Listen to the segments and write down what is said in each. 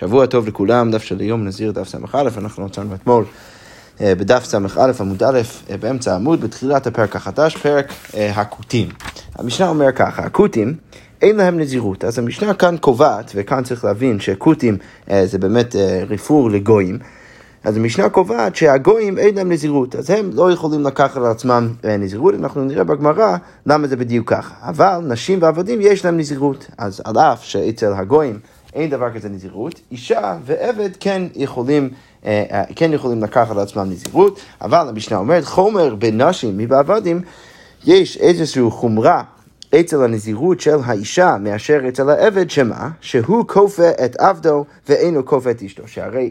שבוע טוב לכולם, דף של היום נזיר דף ס"א, אנחנו עצרנו אתמול אה, בדף ס"א עמוד א', אה, באמצע העמוד, בתחילת הפרק החדש, פרק אה, הכותים. המשנה אומר ככה, הכותים אין להם נזירות. אז המשנה כאן קובעת, וכאן צריך להבין שהכותים זה באמת ריפור לגויים. אז המשנה קובעת שהגויים אין להם נזירות, אז הם לא יכולים לקחת על עצמם נזירות, אנחנו נראה בגמרא למה זה בדיוק ככה. אבל נשים ועבדים יש להם נזירות, אז על אף שאצל הגויים אין דבר כזה נזירות, אישה ועבד כן יכולים, אה, אה, כן יכולים לקחת על עצמם נזירות, אבל המשנה אומרת, חומר בנשים מבעבדים, יש איזושהי חומרה אצל הנזירות של האישה מאשר אצל העבד, שמה? שהוא כופה את עבדו ואינו כופה את אשתו. שהרי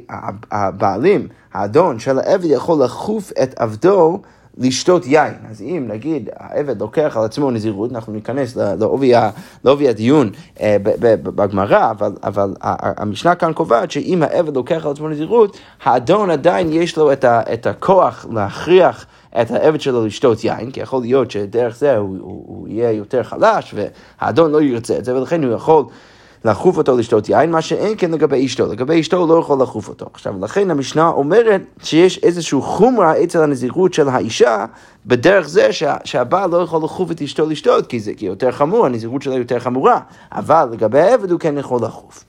הבעלים, האדון של העבד יכול לכוף את עבדו לשתות יין. אז אם נגיד העבד לוקח על עצמו נזירות, אנחנו ניכנס לעובי הדיון אה, בגמרא, אבל, אבל המשנה כאן קובעת שאם העבד לוקח על עצמו נזירות, האדון עדיין יש לו את, ה, את הכוח להכריח את העבד שלו לשתות יין, כי יכול להיות שדרך זה הוא, הוא, הוא יהיה יותר חלש והאדון לא ירצה את זה, ולכן הוא יכול... לחוף אותו לשתות יין, מה שאין כן לגבי אשתו. לגבי אשתו הוא לא יכול לחוף אותו. עכשיו, לכן המשנה אומרת שיש איזושהי חומרה אצל הנזירות של האישה, בדרך זה שה, שהבעל לא יכול לחוף את אשתו לשתות, כי זה כי יותר חמור, הנזירות שלה יותר חמורה. אבל לגבי העבד הוא כן יכול לחוף.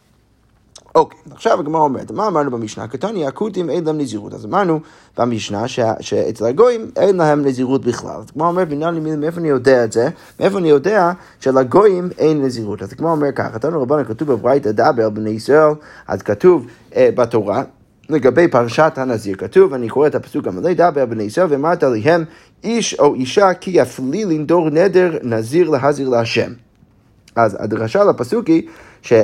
אוקיי, עכשיו הגמרא אומרת, מה אמרנו במשנה? קטני, הכותים אין להם נזירות. אז אמרנו במשנה שאצל הגויים אין להם נזירות בכלל. אז הגמרא אומרת, מאיפה אני יודע את זה? מאיפה אני יודע שלגויים אין נזירות? אז הגמרא אומר ככה, תנו רבנו כתוב בברייתא דבר בני ישראל, אז כתוב אה, בתורה, לגבי פרשת הנזיר. כתוב, אני קורא את הפסוק המלא, דבר בני ישראל, ואמרת להם, איש או אישה כי יפלי לנדור נדר נזיר להזיר להשם. אז הדרשה לפסוק היא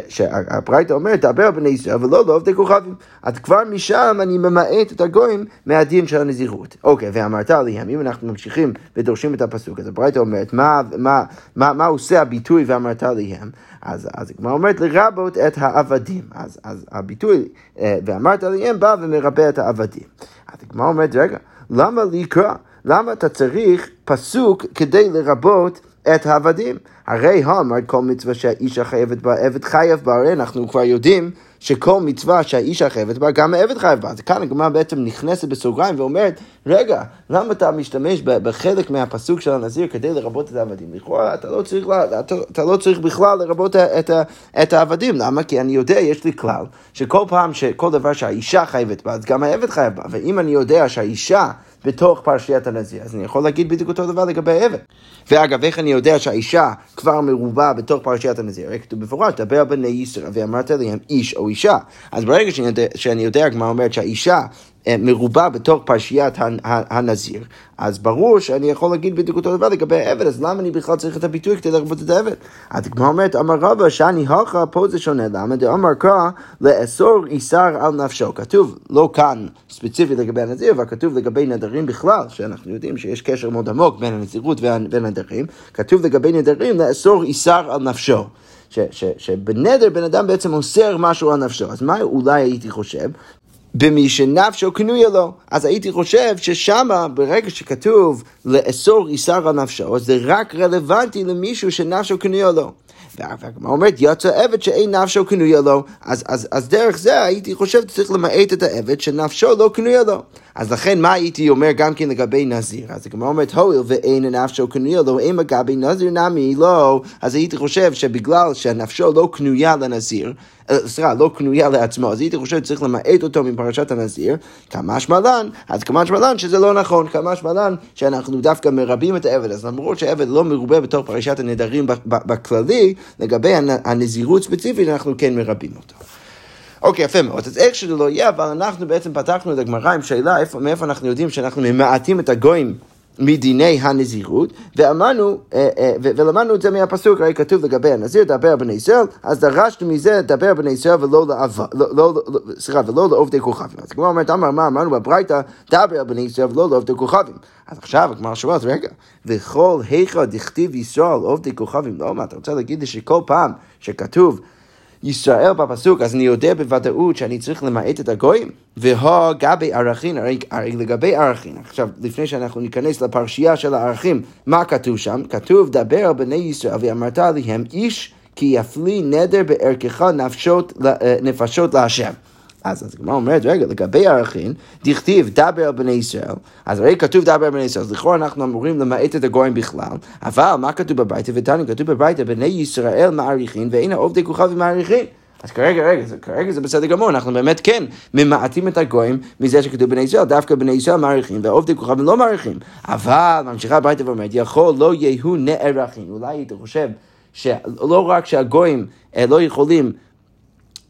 שהברייתא אומרת, דבר בני ישראל ולא לעובדי כוכבים. אז כבר משם אני ממעט את הגויים מהדין של הנזירות. אוקיי, ואמרת עליהם, אם אנחנו ממשיכים ודורשים את הפסוק, אז הברייתא אומרת, מה, מה, מה, מה עושה הביטוי ואמרת עליהם? אז, אז הגמרא אומרת לרבות את העבדים. אז, אז הביטוי אה, ואמרת עליהם בא ומרבה את העבדים. אז הגמרא אומרת, רגע, למה לקרוא? למה אתה צריך פסוק כדי לרבות את העבדים. הרי אמרת כל מצווה שהאישה חייבת בה, עבד חייב בה, הרי אנחנו כבר יודעים שכל מצווה שהאישה חייבת בה, גם העבד חייב בה. אז כאן הגמרא בעצם נכנסת בסוגריים ואומרת, רגע, למה אתה משתמש בחלק מהפסוק של הנזיר כדי לרבות את העבדים? לכאורה אתה לא צריך, אתה לא צריך בכלל לרבות את, את העבדים. למה? כי אני יודע, יש לי כלל, שכל פעם, שכל דבר שהאישה חייבת בה, אז גם העבד חייב בה. ואם אני יודע שהאישה... בתוך פרשיית הנזיר. אז אני יכול להגיד בדיוק אותו דבר לגבי עבד. ואגב, איך אני יודע שהאישה כבר מרובה בתוך פרשיית הנזיר? הרי כתוב במפורש, דבר בני ישראל ואמרת להם איש או אישה. אז ברגע שאני יודע, הגמרא אומרת שהאישה מרובה בתוך פרשיית הנזיר, אז ברור שאני יכול להגיד בדיוק אותו דבר לגבי העבד, אז למה אני בכלל צריך את הביטוי כדי לרבות את העבד? כמו אומרת, אמר רבא, שאני הכה, פה זה שונה, למה דאמר קרא, לאסור איסר על נפשו. כתוב, לא כאן ספציפית לגבי הנזיר, אבל כתוב לגבי נדרים בכלל, שאנחנו יודעים שיש קשר מאוד עמוק בין הנזירות והנדרים, כתוב לגבי נדרים, לאסור איסר על נפשו. ש, ש, שבנדר בן אדם בעצם אוסר משהו על נפשו. אז מה אולי הייתי חושב? במי שנפשו קנויה לו. אז הייתי חושב ששמה, ברגע שכתוב לאסור איסר על נפשו, זה רק רלוונטי למישהו שנפשו קנויה לו. והגמרא אומרת, יצא עבד שאין נפשו קנויה לו, אז, אז, אז דרך זה הייתי חושב שצריך למעט את העבד שנפשו לא קנויה לו. אז לכן מה הייתי אומר גם כן לגבי נזיר? אז הגמרא אומרת, הואיל ואין נפשו קנויה לו, אין לגבי נזיר נמי לא, אז הייתי חושב שבגלל שנפשו לא קנויה לנזיר, סליחה, לא קנויה לעצמו, אז הייתי חושב שצריך למעט אותו מפרשת הנזיר, כמה שמלן, אז כמה שמלן שזה לא נכון, כמה שמלן שאנחנו דווקא מרבים את העבד, אז למרות שהעבד לא מרובה בתוך פרשת הנדרים בכללי, לגבי הנזירות ספציפית אנחנו כן מרבים אותו. אוקיי, יפה מאוד. אז איך שזה לא יהיה, אבל אנחנו בעצם פתחנו את הגמרא עם שאלה איפה, מאיפה אנחנו יודעים שאנחנו ממעטים את הגויים מדיני הנזירות, ואמרנו, אה, אה, ולמדנו את זה מהפסוק, הרי כתוב לגבי הנזיר, דבר בני ישראל, אז דרשנו מזה, דבר בני ישראל ולא לעבוד, לא, לא, לא, סליחה, ולא לעובדי כוכבים. אז כמו אומרת, אמר, מה אמרנו בברייתא, דבר בני ישראל ולא לעובדי כוכבים. אז עכשיו הגמרא שואלת, רגע, וכל היכא דכתיב ישראל עובדי כוכבים, לא, מה, אתה רוצה להגיד לי שכל פעם שכתוב ישראל בפסוק, אז אני יודע בוודאות שאני צריך למעט את הגויים. והוא גבי ערכין, הרי, הרי לגבי ערכין, עכשיו לפני שאנחנו ניכנס לפרשייה של הערכים, מה כתוב שם? כתוב דבר בני ישראל ואמרת עליהם איש כי יפליא נדר בערכך נפשות, אה, נפשות להשם. אז הגמרא אומרת, רגע, לגבי ערכין, דכתיב דבר על בני ישראל, אז הרי כתוב דבר על בני ישראל, אז לכאורה אנחנו אמורים למעט את הגויים בכלל, אבל מה כתוב בברייתא? ותניא כתוב בברייתא, בני ישראל מעריכין ואין העובדי כוכבים מעריכין. אז כרגע, רגע, זה, כרגע זה בסדר גמור, אנחנו באמת כן ממעטים את הגויים מזה שכתוב בני ישראל, דווקא בני ישראל מעריכים ועובדי כוכבים לא מעריכים. אבל ממשיכה הביתה ואומרת, יכול לא יהיו נערכים. אולי היית חושב שלא רק שהגויים אה, לא יכולים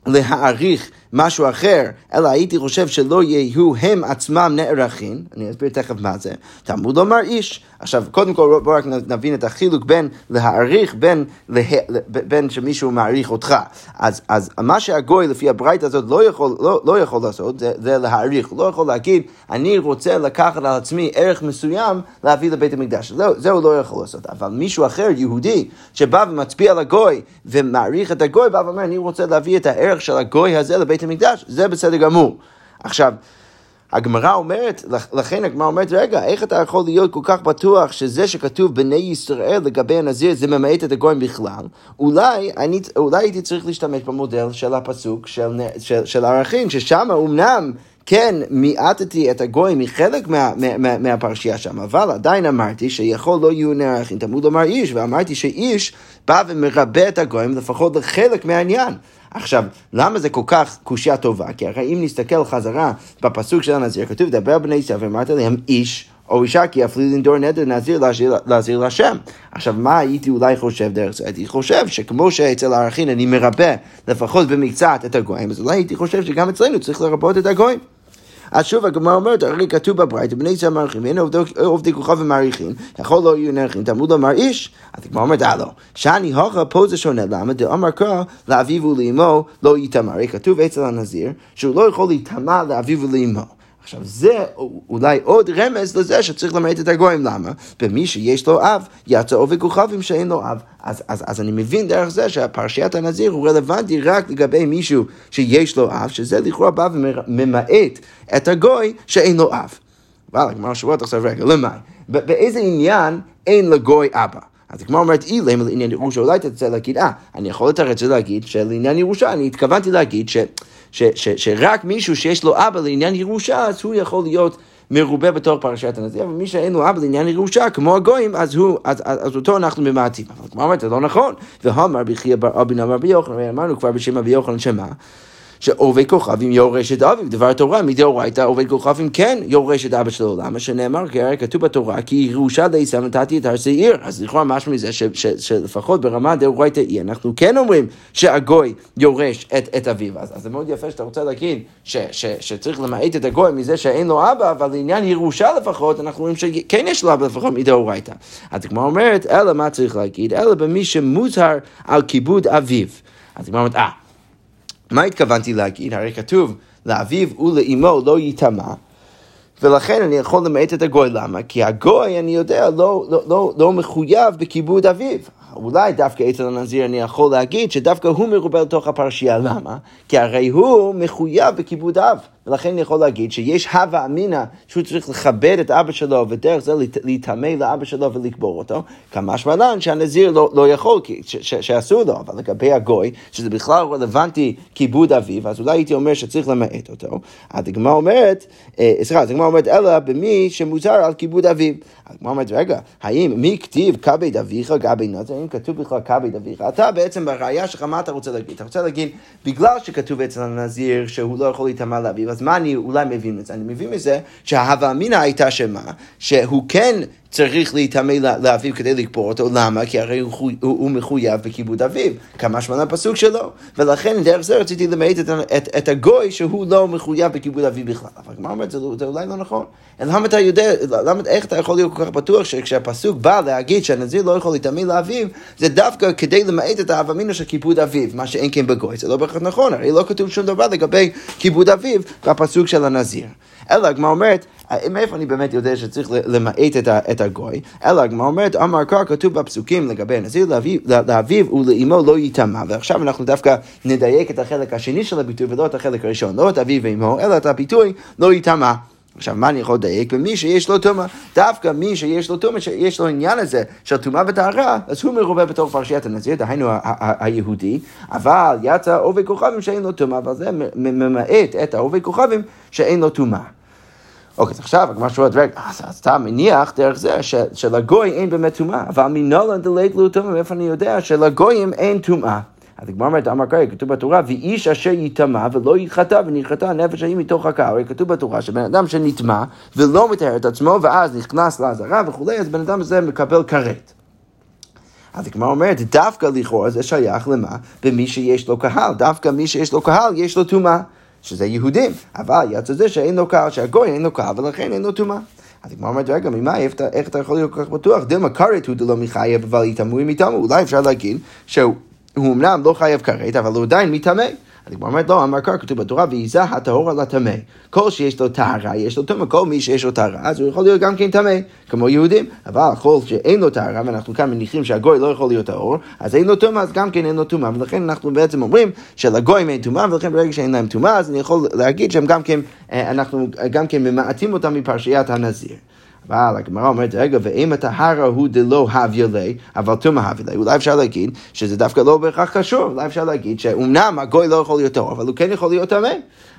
להעריך משהו אחר, אלא הייתי חושב שלא יהיו הם עצמם נערכים, אני אסביר תכף מה זה, תלמוד לומר איש. עכשיו, קודם כל בואו רק נבין את החילוק בין להעריך, בין, לה, בין שמישהו מעריך אותך. אז, אז מה שהגוי לפי הברית הזאת לא יכול, לא, לא יכול לעשות, זה, זה להעריך, הוא לא יכול להגיד, אני רוצה לקחת על עצמי ערך מסוים להביא לבית המקדש. לא, זה הוא לא יכול לעשות. אבל מישהו אחר, יהודי, שבא ומצביע על הגוי ומעריך את הגוי, בא ואומר, אני רוצה להביא את הערך של הגוי הזה לבית המקדש, זה בסדר גמור. עכשיו, הגמרא אומרת, לכן הגמרא אומרת, רגע, איך אתה יכול להיות כל כך בטוח שזה שכתוב בני ישראל לגבי הנזיר זה ממעט את הגויים בכלל? אולי, אני, אולי הייתי צריך להשתמש במודל של הפסוק של, של, של ערכים, ששם אמנם כן, מיעטתי את הגויים מחלק מה, מה, מה, מהפרשייה שם, אבל עדיין אמרתי שיכול לא יהיו נערכים, תמוד לומר איש, ואמרתי שאיש בא ומרבה את הגויים לפחות לחלק מהעניין. עכשיו, למה זה כל כך קושייה טובה? כי הרי אם נסתכל חזרה בפסוק של הנזיר, כתוב, דבר בני ישראל ואמרת להם איש. או אישה כי אפילו לנדור נדר נזיר להזיר להשם. עכשיו, מה הייתי אולי חושב דרך זה? הייתי חושב שכמו שאצל הערכין אני מרבה לפחות במקצת את הגויים, אז אולי הייתי חושב שגם אצלנו צריך לרבות את הגויים. אז שוב הגמרא אומרת, הרי כתוב בברית, בני ישראל מעריכים, הנה עובדי כוכב ומעריכים, יכול לא יהיו נערכים, תלמוד לומר איש, אז הגמרא אומרת, אה לא, שאני הוכה פה זה שונה, למה? דאמר קרא לאביו ולאמו לא ייטמע, הרי כתוב אצל הנזיר, שהוא לא יכול להיטמע לאביו ולאמו. עכשיו זה אולי עוד רמז לזה שצריך למעט את הגויים, למה? במי שיש לו אב, יצא עובד כוכבים שאין לו אב. אז, אז, אז אני מבין דרך זה שהפרשיית הנזיר הוא רלוונטי רק לגבי מישהו שיש לו אב, שזה לכאורה בא וממעט את הגוי שאין לו אב. וואלה, כמו השבועות עכשיו רגע, למה? באיזה עניין אין לגוי אבא? אז הגמרא אומרת, אי למה לעניין ירושה, אולי אתה רוצה להגיד, אה, אני יכול לתרץ ולהגיד שלעניין ירושה, אני התכוונתי להגיד ש... ש, ש, שרק מישהו שיש לו אבא לעניין ירושה, אז הוא יכול להיות מרובה בתוך פרשת הנזיר, ומי שאין לו אבא לעניין ירושה, כמו הגויים, אז, הוא, אז, אז, אז אותו אנחנו ממעטים. אבל כמו אמרת, זה לא נכון. והאמר בחייא בר אבין אמר ביוחנן, אמרנו כבר בשם אבי יוחנן שמה? שעובד כוכבים יורש את אביו, דבר התורה מדאורייתא עובד כוכבים כן יורש את אבא שלו, למה שנאמר כי הרי כתוב בתורה כי ירושה לעשו נתתי את הר שעיר, אז לכאורה משהו מזה ש, ש, שלפחות ברמה דאורייתא היא, אנחנו כן אומרים שהגוי יורש את, את אביו, אז, אז זה מאוד יפה שאתה רוצה להגיד ש, ש, שצריך למעט את הגוי מזה שאין לו אבא, אבל לעניין ירושה לפחות, אנחנו רואים שכן יש לו אבא לפחות מדאורייתא. אז הגמרא אומרת, אלא מה צריך להגיד? אלא במי שמוזהר על כיבוד אביו. אז הגמרא אומרת, אה, מה התכוונתי להגיד? הרי כתוב לאביו ולאמו לא ייטמע. ולכן אני יכול למעט את הגוי, למה? כי הגוי, אני יודע, לא, לא, לא, לא מחויב בכיבוד אביו. אולי דווקא אצל הנזיר אני יכול להגיד שדווקא הוא מרובה לתוך הפרשייה, למה? כי הרי הוא מחויב בכיבוד אב. ולכן אני יכול להגיד שיש הווה אמינא שהוא צריך לכבד את אבא שלו ודרך זה להיטמא לאבא שלו ולקבור אותו, כמשמע לן שהנזיר לא, לא יכול, שאסור לו, אבל לגבי הגוי, שזה בכלל רלוונטי כיבוד אביו, אז אולי הייתי אומר שצריך למעט אותו. הגמרא אומרת, אה, סליחה, הגמרא אומרת, אלא במי שמוזר על כיבוד אביו. הגמרא אומרת, רגע, האם מי כתיב כבד אביך גבי נזר, האם כתוב בכלל כבד אביך? אתה בעצם בראייה שלך, מה אתה רוצה להגיד? אתה רוצה להגיד, בגלל שכתוב אצל הנזיר שהוא לא יכול להיטמע לאביו, אז מה אני אולי מבין מזה? אני מבין מזה שההווה אמינא הייתה שמה? שהוא כן צריך להיטמא לאביו כדי לקבור אותו, למה? כי הרי הוא, הוא, הוא מחויב בכיבוד אביו, כמה שמונה הפסוק שלו. ולכן דרך זה רציתי למעט את, את, את הגוי שהוא לא מחויב בכיבוד אביו בכלל. אבל הגמרא אומרת, זה, זה אולי לא נכון. למה אתה יודע, למה, איך אתה יכול להיות כל כך בטוח שכשהפסוק בא להגיד שהנזיר לא יכול להיטמא לאביו, זה דווקא כדי למעט את האב אמינא של כיבוד אביו, מה שאין כן בגוי, זה לא בהכרח נכון, הרי לא כתוב שום דבר לגבי כיבוד אביו בפסוק של הנזיר. אלא הגמרא אומרת, מאיפה אני באמת יודע שצריך למעט את, את הגוי? אלא הגמרא אומרת, אמר קרא כתוב בפסוקים לגבי הנזיר לאביו ולאמו לא ייטמע. ועכשיו אנחנו דווקא נדייק את החלק השני של הביטוי ולא את החלק הראשון, לא את אביו ואמו, אלא את הביטוי לא ייטמע. עכשיו, מה אני יכול לדייק? במי שיש לו טומאה, דווקא מי שיש לו טומאה, שיש לו עניין הזה של טומאה וטהרה, אז הוא מרובה בתוך פרשיית הנזיר, דהיינו היהודי, אבל יצא עובי כוכבים שאין לו טומאה, אבל זה ממעט את העובי כוכבים שאין לו טומאה. אוקיי, אז עכשיו הגמרא שואלת, רגע, אז אתה מניח דרך זה שלגוי אין באמת טומאה, אבל מנולד דלית לו טומאה, מאיפה אני יודע שלגויים אין טומאה? אז הגמרא אומרת, אמר קרעי, כתוב בתורה, ואיש אשר יטמע ולא יתחטא ונכחתה הנפש ההיא מתוך הקהל. הרי כתוב בתורה שבן אדם שנטמע ולא מטהר את עצמו ואז נכנס לעזרה וכולי, אז בן אדם הזה מקבל כרת. אז הגמרא אומרת, דווקא לכאורה זה שייך למה? במי שיש לו קהל. דווקא מי שיש לו קהל, יש לו טומאה. שזה יהודים, אבל יצא זה שאין לו קהל, שהגוי אין לו קהל ולכן אין לו טומאה. אז הגמרא אומרת, רגע, ממה, איך אתה יכול להיות כל כך בטוח? דילמה כרת הוא דלא מחייב, אבל יטמאו אם יטמאו. אולי אפשר להגיד שהוא הוא אמנם לא חייב כרת, אבל הוא עדיין מטמא. אז הגמרא אומרת, לא, אמר קר, כתוב בתורה, וייזע הטהור על הטמא. כל שיש לו טהרה, יש לו טמא, כל מי שיש לו טהרה, אז הוא יכול להיות גם כן טמא, כמו יהודים. אבל כל שאין לו טהרה, ואנחנו כאן מניחים שהגוי לא יכול להיות טהור, אז אין לו טומאה, אז גם כן אין לו טומאה. ולכן אנחנו בעצם אומרים שלגויים אין טומאה, ולכן ברגע שאין להם טומאה, אז אני יכול להגיד שהם גם כן, אה, אנחנו גם כן ממעטים אותם מפרשיית הנזיר. אבל הגמרא אומרת, רגע, ואם הטהרה הוא דלא הביא לי, אבל טומאה הביא לי, אולי אפשר להגיד שזה דווקא לא בהכרח קשור, אולי אפשר להגיד שאומנם הגוי לא יכול להיות טוב, אבל הוא כן יכול להיות טמא.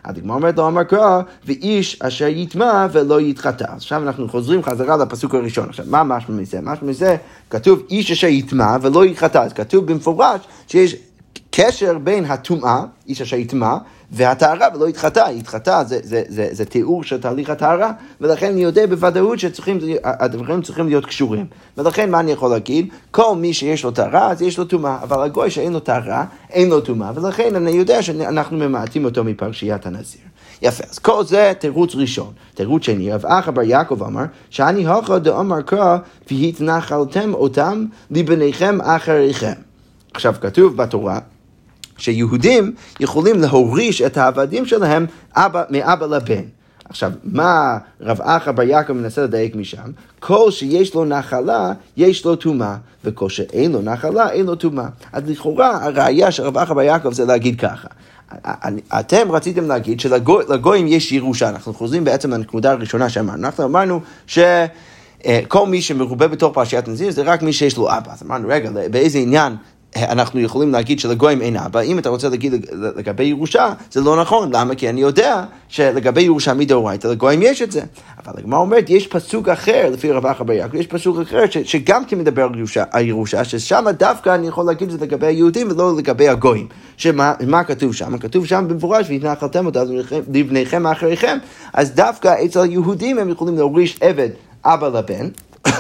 אז הגמרא אומרת לא אמר קרא, ואיש אשר יטמע ולא יתחטא. עכשיו אנחנו חוזרים חזרה לפסוק הראשון. עכשיו, מה משמע מזה? משמע מזה, כתוב איש אשר יטמע ולא יתחטא. אז כתוב במפורש שיש קשר בין הטומאה, איש אשר יטמע, והטהרה ולא התחטא, התחטא זה, זה, זה, זה תיאור של תהליך הטהרה, ולכן אני יודע בוודאות שהדברים צריכים להיות קשורים. ולכן מה אני יכול להגיד? כל מי שיש לו טהרה, אז יש לו טומאה, אבל הגוי שאין לו טהרה, אין לו טומאה, ולכן אני יודע שאנחנו ממעטים אותו מפרשיית הנזיר. יפה, אז כל זה תירוץ ראשון. תירוץ שני, רב אחא בר יעקב אמר, שאני הוכא דאמר קרא, והתנחלתם אותם לבניכם אחריכם. עכשיו, כתוב בתורה, שיהודים יכולים להוריש את העבדים שלהם אבא, מאבא לבן. עכשיו, מה רב אחא בר יעקב מנסה לדייק משם? כל שיש לו נחלה, יש לו טומאה, וכל שאין לו נחלה, אין לו טומאה. אז לכאורה, הראייה של רב אחא בר יעקב זה להגיד ככה. אתם רציתם להגיד שלגויים יש ירושה, אנחנו חוזרים בעצם לנקודה הראשונה שאמרנו. אנחנו אמרנו ש... כל מי שמרובה בתוך פרשיית נזיר זה רק מי שיש לו אבא. אז אמרנו, רגע, באיזה עניין אנחנו יכולים להגיד שלגויים אין אבא, אם אתה רוצה להגיד לגבי ירושה, זה לא נכון, למה? כי אני יודע שלגבי ירושה מדאורייתא, לגויים יש את זה. אבל הגמרא אומרת, יש פסוק אחר, לפי רב אחר בר יעקב, יש פסוק אחר ש, שגם כן מדבר על ירושה, ירושה, ששם דווקא אני יכול להגיד את זה לגבי היהודים ולא לגבי הגויים. שמה כתוב שם? כתוב שם במפורש, והתנחלתם אותה לבניכם מאחריכם, אז דווקא אצל היהודים הם יכולים להוריש עבד אבא לבן.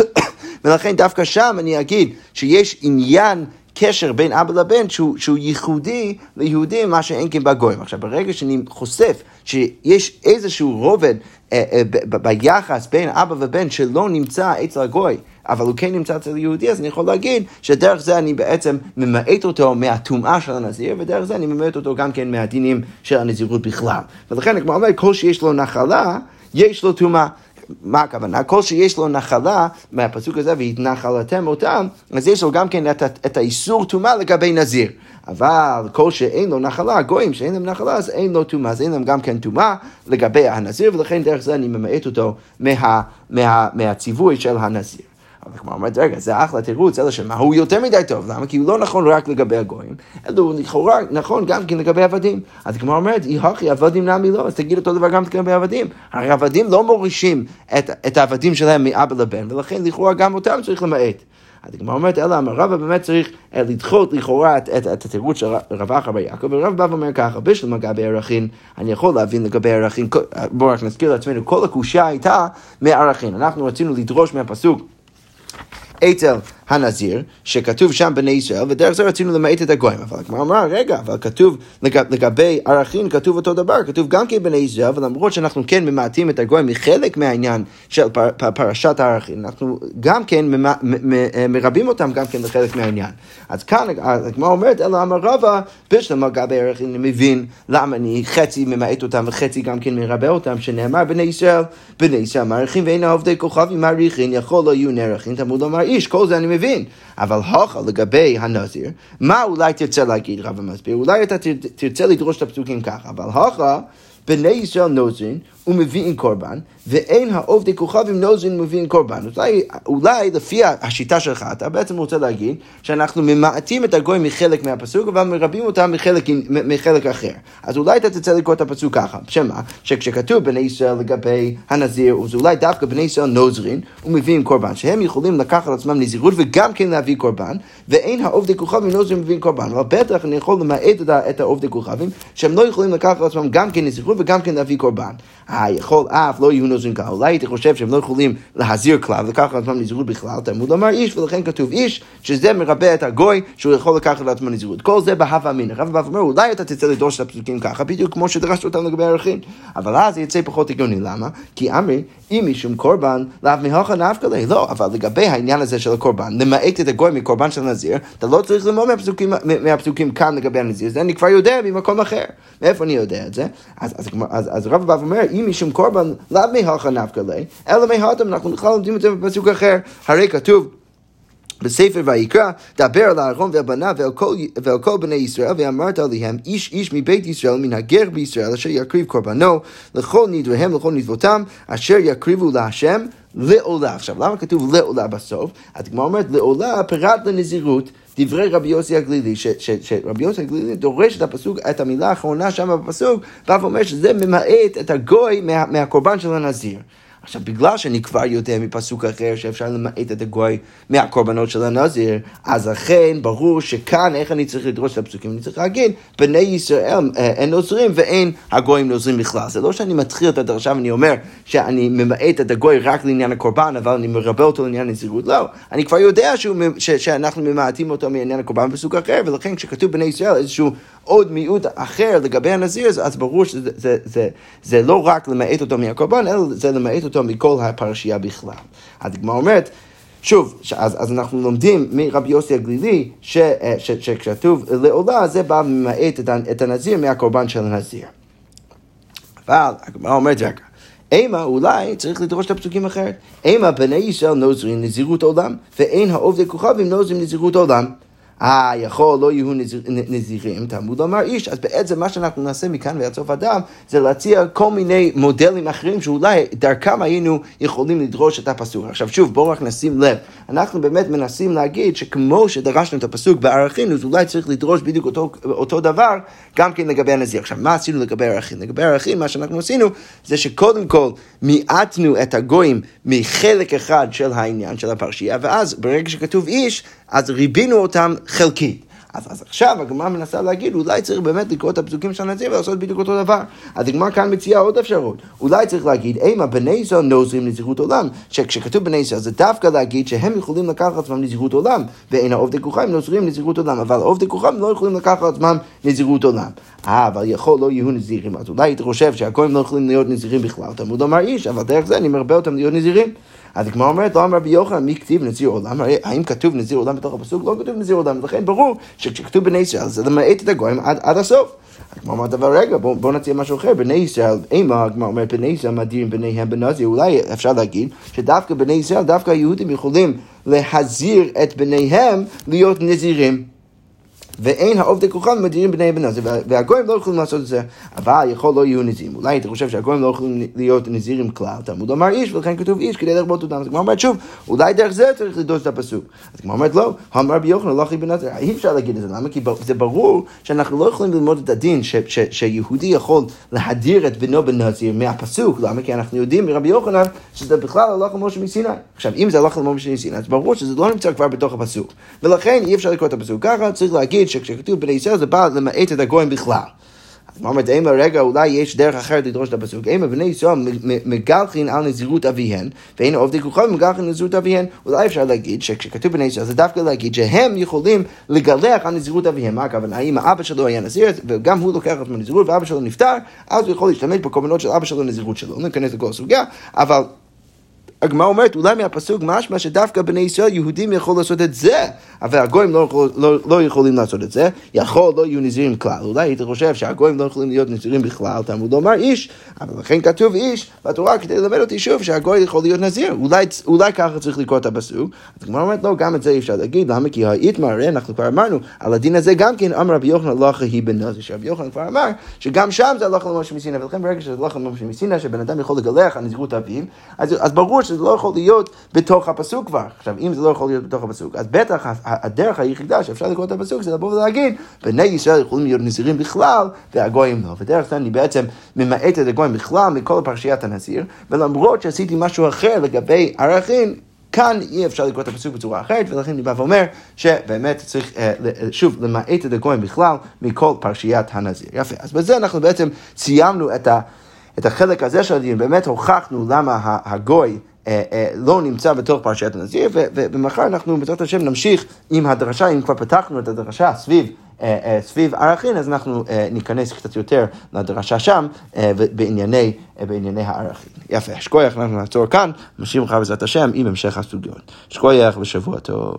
ולכן דווקא שם אני אגיד שיש עניין קשר בין אבא לבן שהוא, שהוא ייחודי ליהודים, מה שאין כן בגויים. עכשיו, ברגע שאני חושף שיש איזשהו רובד אה, אה, ביחס בין אבא ובן שלא נמצא אצל הגוי, אבל הוא כן נמצא אצל יהודי, אז אני יכול להגיד שדרך זה אני בעצם ממעט אותו מהטומאה של הנזיר, ודרך זה אני ממעט אותו גם כן מהדינים של הנזירות בכלל. ולכן, כמו אומר, כל שיש לו נחלה, יש לו טומאה. מה הכוונה? כל שיש לו נחלה מהפסוק הזה, והתנחלתם אותם, אז יש לו גם כן את, את האיסור טומאה לגבי נזיר. אבל כל שאין לו נחלה, גויים שאין להם נחלה, אז אין לו טומאה, אז אין להם גם כן טומאה לגבי הנזיר, ולכן דרך זה אני ממעט אותו מה, מה, מהציווי של הנזיר. אבל כמו אומרת, רגע, זה אחלה תירוץ, אלא שמה הוא יותר מדי טוב, למה? כי הוא לא נכון רק לגבי הגויים, אלא הוא לכאורה נכון גם כן לגבי עבדים. אז כמו אומרת, אי הכי עבדים נמי לא, אז תגיד אותו דבר גם לגבי עבדים. הרי עבדים לא מורישים את, את העבדים שלהם מאבא לבן, ולכן לכאורה גם אותם צריך למעט. אז הגמרא אומרת, אלא אמר רבא באמת צריך אה, לדחות לכאורה את, את, את התירוץ של רב אחר בר יעקב, ורב בא ואומר ככה, בשביל מגבי ערכין, אני יכול להבין לגבי ערכין, בואו רק נזכיר לעצמנו, כל הקושייה הייתה מערכין. אנחנו רצינו לדרוש מהפסוק אצל הנזיר, שכתוב שם בני ישראל, ודרך זה רצינו למעט את הגויים. אבל הגמרא אמרה, רגע, אבל כתוב לגב, לגבי ערכין, כתוב אותו דבר, כתוב גם כן בני ישראל, ולמרות שאנחנו כן ממעטים את הגויים מחלק מהעניין של פר, פר, פרשת הערכין, אנחנו גם כן מ, מ, מ, מרבים אותם גם כן לחלק מהעניין. אז כאן הגמרא אומרת, אלא אמר רבא, בשלם לגבי ערכין, אני מבין למה אני חצי ממעט אותם וחצי גם כן מרבה אותם, שנאמר בני ישראל, בני ישראל מעריכים ואין עובדי כוכבים מעריכים, יכול לא יהיו נערכים, תמוד אמר איש, כל זה אני מבין. אבל הוכה לגבי הנזיר, מה אולי תרצה להגיד רב המסביר? אולי אתה תרצה לדרוש את הפסוקים ככה, אבל הוכה בני ישראל נוזרין ומביאים קורבן, ואין העובדי כוכבים נוזרין ומביאים קורבן. אולי, אולי לפי השיטה שלך, אתה בעצם רוצה להגיד שאנחנו ממעטים את הגוי מחלק מהפסוק, אבל מרבים אותם מחלק, מחלק אחר. אז אולי אתה תצא לקרוא את הפסוק ככה, שמה? שכשכתוב בני ישראל לגבי הנזיר, אז אולי דווקא בני ישראל נוזרין ומביאים קורבן, שהם יכולים לקחת על עצמם נזירות וגם כן להביא קורבן, ואין העובדי כוכבים נוזרין ומביאים קורבן. אבל בטח אני יכול למעט את העובדי כוכבים, שהם לא יכולים לקחת על עצמם גם כן נזירות וגם כן להביא קורבן. היכול אף לא יהיו נוזרים כלל. אולי הייתי חושב שהם לא יכולים להזהיר כלל ולקחת על עצמם נזירות בכלל, תלמוד לומר איש, ולכן כתוב איש, שזה מרבה את הגוי, שהוא יכול לקחת על עצמו נזירות. כל זה בהווה אמינא. רב אבא אומר, אולי אתה תצא לדרוש את הפסוקים ככה, בדיוק כמו שדרשת אותם לגבי ערכים. אבל אז זה יצא פחות הגיוני. למה? כי אמרי, אם משום קורבן, לאו מהוכה נפקא לי. לא, אבל לגבי העניין הזה של הקורבן, למעט את הגוי מקורבן של נזיר, אתה לא צריך ללמוד מהפסוקים, מהפסוקים כאן לגבי הנזיר, זה אני כבר יודע ממקום אחר. מאיפה אני יודע את זה? אז, אז, אז, אז רב אבא אומר, אם משום קורבן, לאו מהלכה נפקא לי, אלא מהתם, אנחנו בכלל לומדים את זה בפסוק אחר. הרי כתוב בספר ויקרא, דבר על אהרון ועל בניו ועל ועל כל בני ישראל, ואמרת עליהם, איש איש מבית ישראל, מן הגר בישראל, אשר יקריב קורבנו, לכל נדריהם, לכל נדבותם, אשר יקריבו להשם לעולה. עכשיו, למה כתוב לעולה בסוף? הגמרא אומרת, לעולה פרט לנזירות. דברי רבי יוסי הגלילי, שרבי יוסי הגלילי דורש את הפסוק, את המילה האחרונה שם בפסוק, ואף אומר שזה ממעט את הגוי מה, מהקורבן של הנזיר. עכשיו, בגלל שאני כבר יודע מפסוק אחר שאפשר למעט את הגוי מהקורבנות של הנזיר, אז אכן ברור שכאן, איך אני צריך לדרוש את הפסוקים? אני צריך להגיד, בני ישראל אה, אין נוזרים ואין הגויים נוזרים בכלל. זה לא שאני מתחיל את הדרשה ואני אומר שאני ממעט את הגוי רק לעניין הקורבן, אבל אני מרבה אותו לעניין הנזירות. לא, אני כבר יודע שהוא, ש, שאנחנו ממעטים אותו מעניין הקורבן בפסוק אחר, ולכן כשכתוב בני ישראל איזשהו עוד מיעוט אחר לגבי הנזיר, אז ברור שזה זה, זה, זה לא רק למעט אותו מהקורבן, אלא זה למעט אותו מכל הפרשייה בכלל. הדגמר אומרת, שוב, אז, אז אנחנו לומדים מרבי יוסי הגלילי, שכשכתוב לעולה, זה בא ממעט את, את הנזיר מהקורבן של הנזיר. אבל הגמרא אומרת רגע, אימה אולי צריך לדרוש את הפסוקים אחרת. אימה בני ישראל נוזרים נזירות עולם, ואין העובדי כוכבים נוזרים נזירות עולם. אה, יכול, לא יהיו נזירים, תלמוד לומר איש, אז בעצם מה שאנחנו נעשה מכאן ועד סוף אדם, זה להציע כל מיני מודלים אחרים שאולי דרכם היינו יכולים לדרוש את הפסוק. עכשיו שוב, בואו רק נשים לב, אנחנו באמת מנסים להגיד שכמו שדרשנו את הפסוק בערכים, אז אולי צריך לדרוש בדיוק אותו, אותו דבר גם כן לגבי הנזיר. עכשיו, מה עשינו לגבי ערכים? לגבי ערכים, מה שאנחנו עשינו, זה שקודם כל מיעטנו את הגויים מחלק אחד של העניין של הפרשייה, ואז ברגע שכתוב איש, אז ריבינו אותם חלקית. אז, אז עכשיו הגמרא מנסה להגיד, אולי צריך באמת לקרוא את הפסוקים של הנזיר ולעשות בדיוק אותו דבר. אז הגמרא כאן מציעה עוד אפשרות. אולי צריך להגיד, אימה בני ישראל נוזרים נזירות עולם, שכשכתוב בני ישראל זה דווקא להגיד שהם יכולים לקחת עצמם נזירות עולם, ואין העובדי כוכבים נוזרים נזירות עולם, אבל עובדי כוכבים לא יכולים לקחת עצמם נזירות עולם. אה, אבל יכול לא יהיו נזירים, אז אולי היית חושב שהגויים לא יכולים להיות נזירים בכלל, תלמוד אמר איש, אבל דרך זה אני מרבה אותם להיות נזירים. אז הגמרא אומרת, לא אמר רבי יוחנן, מי כתיב נזיר עולם? הרי האם כתוב נזיר עולם בתוך הפסוק? לא כתוב נזיר עולם, לכן ברור שכשכתוב בני ישראל זה למעט את הגויים עד, עד הסוף. הגמרא אומרת, אבל רגע, בואו בוא נציע משהו אחר, בני ישראל, אימה, הגמרא אומרת, בני ישראל מדירים ביניהם בנזיר, אולי אפשר להגיד שדווקא בני ישראל, דווקא היהודים יכולים להזהיר את בניהם להיות נזירים. ואין העובדי כוכב מדירים בני בן הזה, והגויים לא יכולים לעשות את זה, אבל יכול לא יהיו נזירים. אולי אתה חושב שהגויים לא יכולים להיות נזירים כלל, תלמוד אמר איש, ולכן כתוב איש כדי לרבות אותם. אז הגמרא אומרת שוב, אולי דרך זה צריך לדרוש את הפסוק. אז הגמרא אומרת לא, אמר רבי יוחנן לא הכי בן נזיר, אי אפשר להגיד את זה, למה? כי זה ברור שאנחנו לא יכולים ללמוד את הדין שיהודי יכול להדיר את בנו בן נזיר מהפסוק, למה? כי אנחנו יודעים מרבי יוחנן שזה בכלל הלך למשה מסיני. עכשיו, אם זה הלך למשה מסיני, אז ברור שזה לא נמצא כבר בתוך הפסוק. ולכן אי אפשר לקרוא את הפסוק ככה, צריך להגיד להגיד שכשכתוב בני ישראל זה בא למעט את הגויים בכלל. אז מה אומרת, אימה רגע, אולי יש דרך אחרת לדרוש את הפסוק. אימה בני ישראל מגלחין על נזירות אביהן, ואין עובדי כוכב מגלחין על נזירות אביהן. אולי אפשר להגיד שכשכתוב בני ישראל זה דווקא להגיד שהם יכולים לגלח על נזירות אביהם. מה הכוונה? האם האבא שלו היה נזיר, וגם הוא לוקח את הנזירות, ואבא שלו נפטר, אז הוא יכול להשתמש בקורבנות של אבא שלו לנזירות שלו. לא ניכנס לכל הסוגיה, אבל... הגמרא אומרת, אולי מהפסוק משמע שדווקא בני ישראל, יהודים יכול לעשות את זה, אבל הגויים לא, יכול, לא, לא יכולים לעשות את זה, יכול לא יהיו נזירים כלל. אולי היית חושב שהגויים לא יכולים להיות נזירים בכלל, תלמוד לומר איש, אבל לכן כתוב איש בתורה כדי ללמד אותי שוב שהגוי יכול להיות נזיר. אולי, אולי ככה צריך לקרוא את הפסוק. אז הגמרא אומרת, לא, גם את זה אי אפשר להגיד, למה? כי האיתמר, הרי אנחנו כבר אמרנו, על הדין הזה גם כן אמר רבי יוחנן לא היא בן נזיר, שרבי יוחנן כבר אמר שגם שם זה הלכה למשה מסיני, ולכן ברגע שזה הלכה למשה מסיני, שבן אדם יכול לגלח על נזירות אביו, אז, אז ברור שזה לא יכול להיות בתוך הפסוק כבר. עכשיו, אם זה לא יכול להיות בתוך הפסוק, אז בטח הדרך היחידה שאפשר לקרוא את הפסוק זה לבוא ולהגיד, בני ישראל יכולים להיות נזירים בכלל, והגויים לא. ודרך זה אני בעצם ממעט את הגויים בכלל מכל פרשיית הנזיר, ולמרות שעשיתי משהו אחר לגבי ערכים, כאן אי אפשר לקרוא את הפסוק בצורה אחרת, ולכן אני בא ואומר שבאמת צריך, אה, שוב, למעט את הגויים בכלל מכל פרשיית הנזיר. יפה, אז בזה אנחנו בעצם סיימנו את, ה, את החלק הזה של הדיון, באמת הוכחנו למה הגוי אה, אה, לא נמצא בתוך פרשיית הנזיר, ומחר אנחנו בעזרת השם נמשיך עם הדרשה, אם כבר פתחנו את הדרשה סביב אה, אה, סביב ערכין, אז אנחנו אה, ניכנס קצת יותר לדרשה שם בענייני, בענייני הערכים. יפה, שכוייח, אנחנו נעצור כאן, נמשיך לך בעזרת השם עם המשך הסוגיות. שכוייח ושבוע טוב.